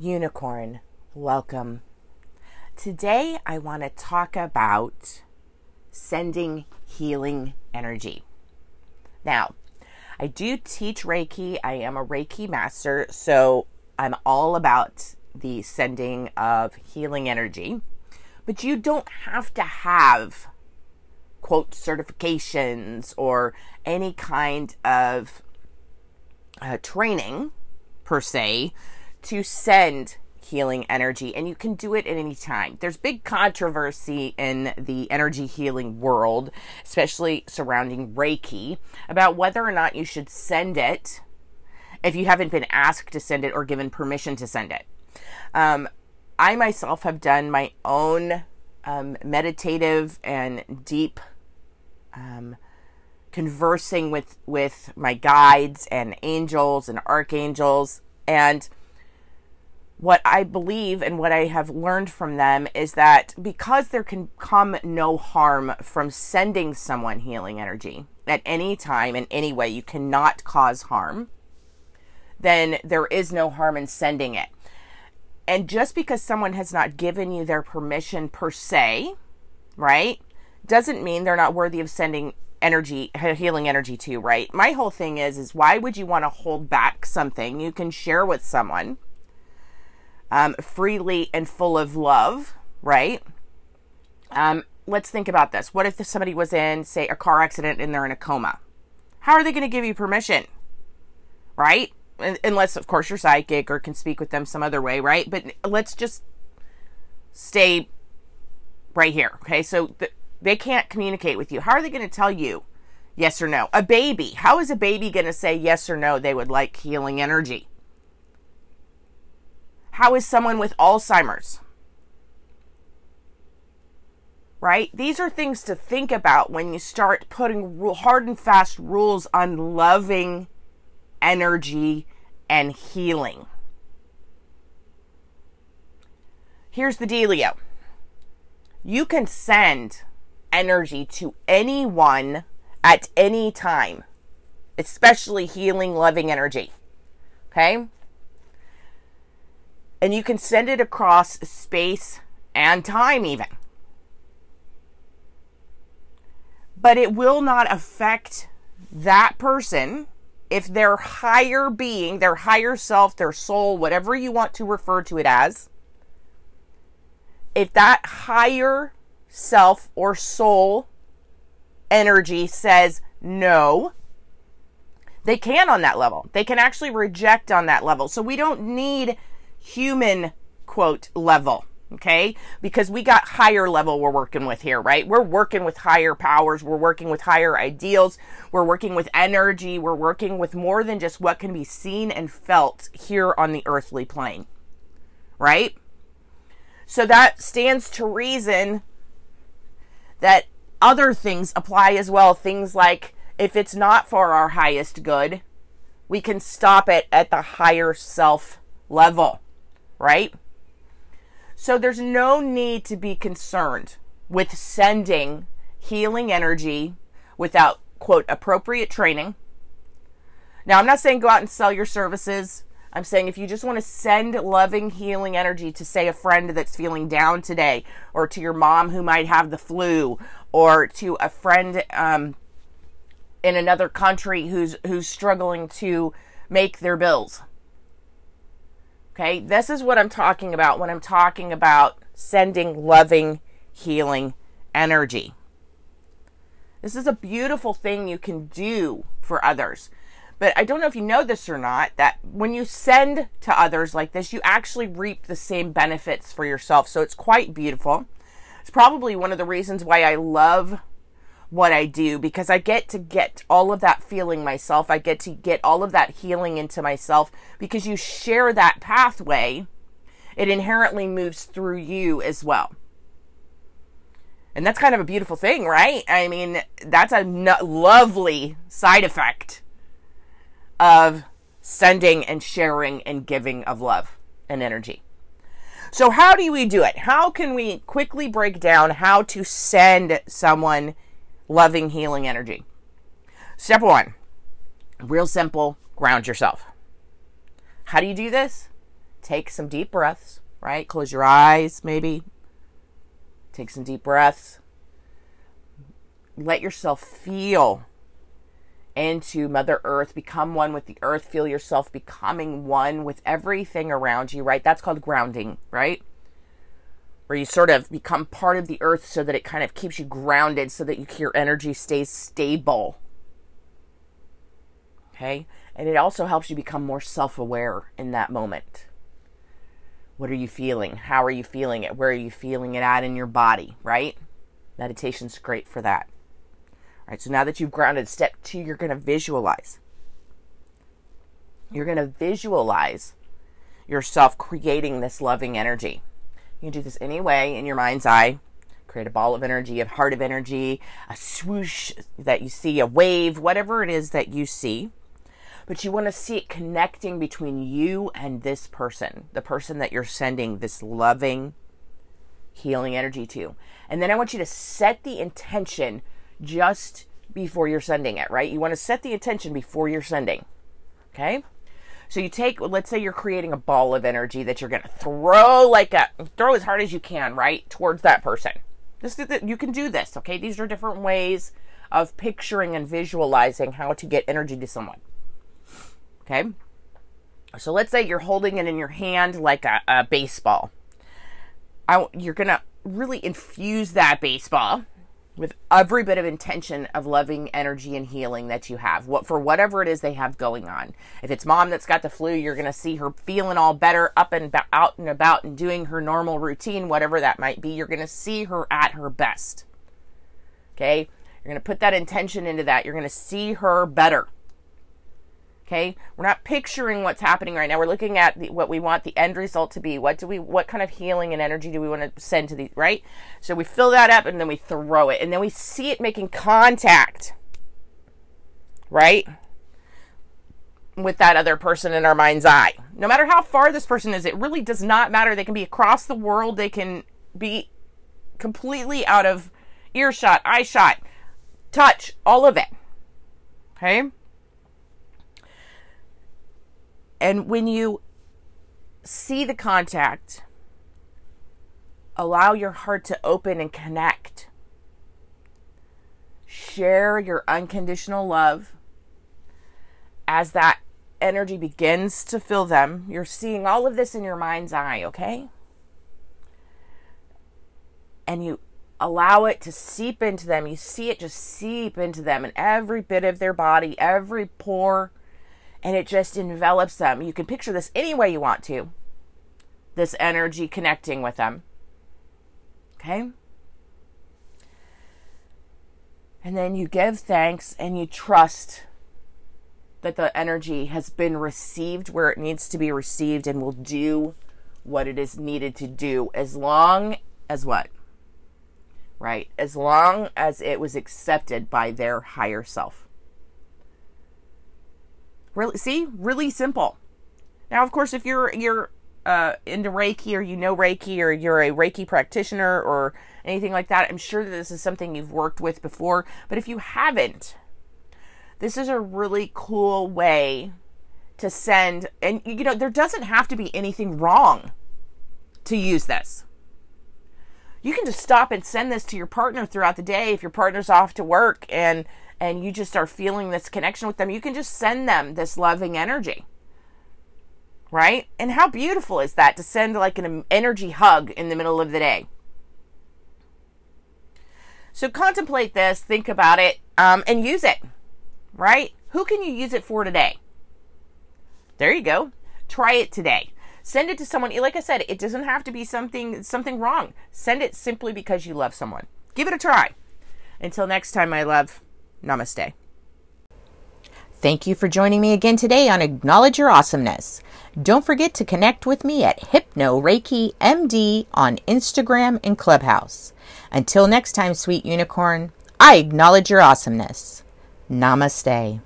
Unicorn, welcome. Today I want to talk about sending healing energy. Now, I do teach Reiki. I am a Reiki master, so I'm all about the sending of healing energy. But you don't have to have quote certifications or any kind of uh, training per se to send healing energy and you can do it at any time. There's big controversy in the energy healing world, especially surrounding Reiki, about whether or not you should send it if you haven't been asked to send it or given permission to send it. Um, I myself have done my own um, meditative and deep um, conversing with with my guides and angels and archangels and what I believe and what I have learned from them is that because there can come no harm from sending someone healing energy at any time in any way, you cannot cause harm, then there is no harm in sending it. And just because someone has not given you their permission per se, right, doesn't mean they're not worthy of sending energy healing energy to right my whole thing is is why would you want to hold back something you can share with someone um, freely and full of love, right? Um, let's think about this. What if somebody was in, say, a car accident and they're in a coma? How are they going to give you permission? Right? Unless, of course, you're psychic or can speak with them some other way, right? But let's just stay right here. Okay. So th- they can't communicate with you. How are they going to tell you yes or no? A baby. How is a baby going to say yes or no they would like healing energy? How is someone with Alzheimer's? Right? These are things to think about when you start putting hard and fast rules on loving energy and healing. Here's the dealio you can send energy to anyone at any time, especially healing, loving energy. Okay? And you can send it across space and time, even. But it will not affect that person if their higher being, their higher self, their soul, whatever you want to refer to it as, if that higher self or soul energy says no, they can on that level. They can actually reject on that level. So we don't need human quote level okay? Because we got higher level we're working with here right? We're working with higher powers we're working with higher ideals we're working with energy we're working with more than just what can be seen and felt here on the earthly plane right? So that stands to reason that other things apply as well. Things like if it's not for our highest good we can stop it at the higher self level right? So there's no need to be concerned with sending healing energy without, quote, appropriate training. Now, I'm not saying go out and sell your services. I'm saying if you just want to send loving, healing energy to, say, a friend that's feeling down today, or to your mom who might have the flu, or to a friend um, in another country who's who's struggling to make their bills, Okay, this is what I'm talking about when I'm talking about sending loving, healing energy. This is a beautiful thing you can do for others. But I don't know if you know this or not that when you send to others like this, you actually reap the same benefits for yourself. So it's quite beautiful. It's probably one of the reasons why I love what I do because I get to get all of that feeling myself. I get to get all of that healing into myself because you share that pathway. It inherently moves through you as well. And that's kind of a beautiful thing, right? I mean, that's a lovely side effect of sending and sharing and giving of love and energy. So, how do we do it? How can we quickly break down how to send someone loving, healing energy. Step one real simple ground yourself. How do you do this? take some deep breaths, right? Close your eyes, maybe. Take some deep breaths. Let yourself feel into Mother Earth, become one with the earth, feel yourself becoming one with everything around you, right? That's called grounding, right? Where you sort of become part of the earth so that it kind of keeps you grounded so that you, your energy stays stable. Okay? And it also helps you become more self aware in that moment. What are you feeling? How are you feeling it? Where are you feeling it at in your body, right? Meditation's great for that. All right, so now that you've grounded, step two, you're going to visualize. You're going to visualize yourself creating this loving energy. You can do this any way in your mind's eye. Create a ball of energy, a heart of energy, a swoosh that you see, a wave, whatever it is that you see but you want to see it connecting between you and this person, the person that you're sending this loving, healing energy to. And then I want you to set the intention just before you're sending it, right? You want to set the intention before you're sending. Okay? So you take, let's say you're creating a ball of energy that you're going to throw like a, throw as hard as you can, right? Towards that person. This you can do this, okay? These are different ways of picturing and visualizing how to get energy to someone. Okay. So let's say you're holding it in your hand like a, a baseball. I, you're going to really infuse that baseball with every bit of intention of loving energy and healing that you have. What for whatever it is they have going on. If it's mom that's got the flu you're going to see her feeling all better up and about, out and about and doing her normal routine whatever that might be. You're going to see her at her best. Okay? You're going to put that intention into that. You're going to see her better Okay, we're not picturing what's happening right now. We're looking at the, what we want the end result to be. What do we? What kind of healing and energy do we want to send to the right? So we fill that up and then we throw it, and then we see it making contact, right, with that other person in our mind's eye. No matter how far this person is, it really does not matter. They can be across the world. They can be completely out of earshot, eye shot, touch, all of it. Okay and when you see the contact, allow your heart to open and connect. Share your unconditional love as that energy begins to fill them. You're seeing all of this in your mind's eye, okay? And you allow it to seep into them. You see it just seep into them and every bit of their body, every pore, and it just envelops them. You can picture this any way you want to. This energy connecting with them. Okay? And then you give thanks and you trust that the energy has been received where it needs to be received and will do what it is needed to do as long as what? Right? As long as it was accepted by their higher self. Really, see, really simple. Now, of course, if you're you're uh, into Reiki or you know Reiki or you're a Reiki practitioner or anything like that, I'm sure that this is something you've worked with before. But if you haven't, this is a really cool way to send. And you know, there doesn't have to be anything wrong to use this. You can just stop and send this to your partner throughout the day if your partner's off to work and and you just are feeling this connection with them, you can just send them this loving energy. Right? And how beautiful is that to send like an energy hug in the middle of the day? So contemplate this, think about it, um, and use it. Right? Who can you use it for today? There you go. Try it today. Send it to someone. Like I said, it doesn't have to be something something wrong. Send it simply because you love someone. Give it a try. Until next time, my love. Namaste. Thank you for joining me again today on Acknowledge Your Awesomeness. Don't forget to connect with me at Hypno Reiki MD on Instagram and Clubhouse. Until next time, sweet unicorn, I acknowledge your awesomeness. Namaste.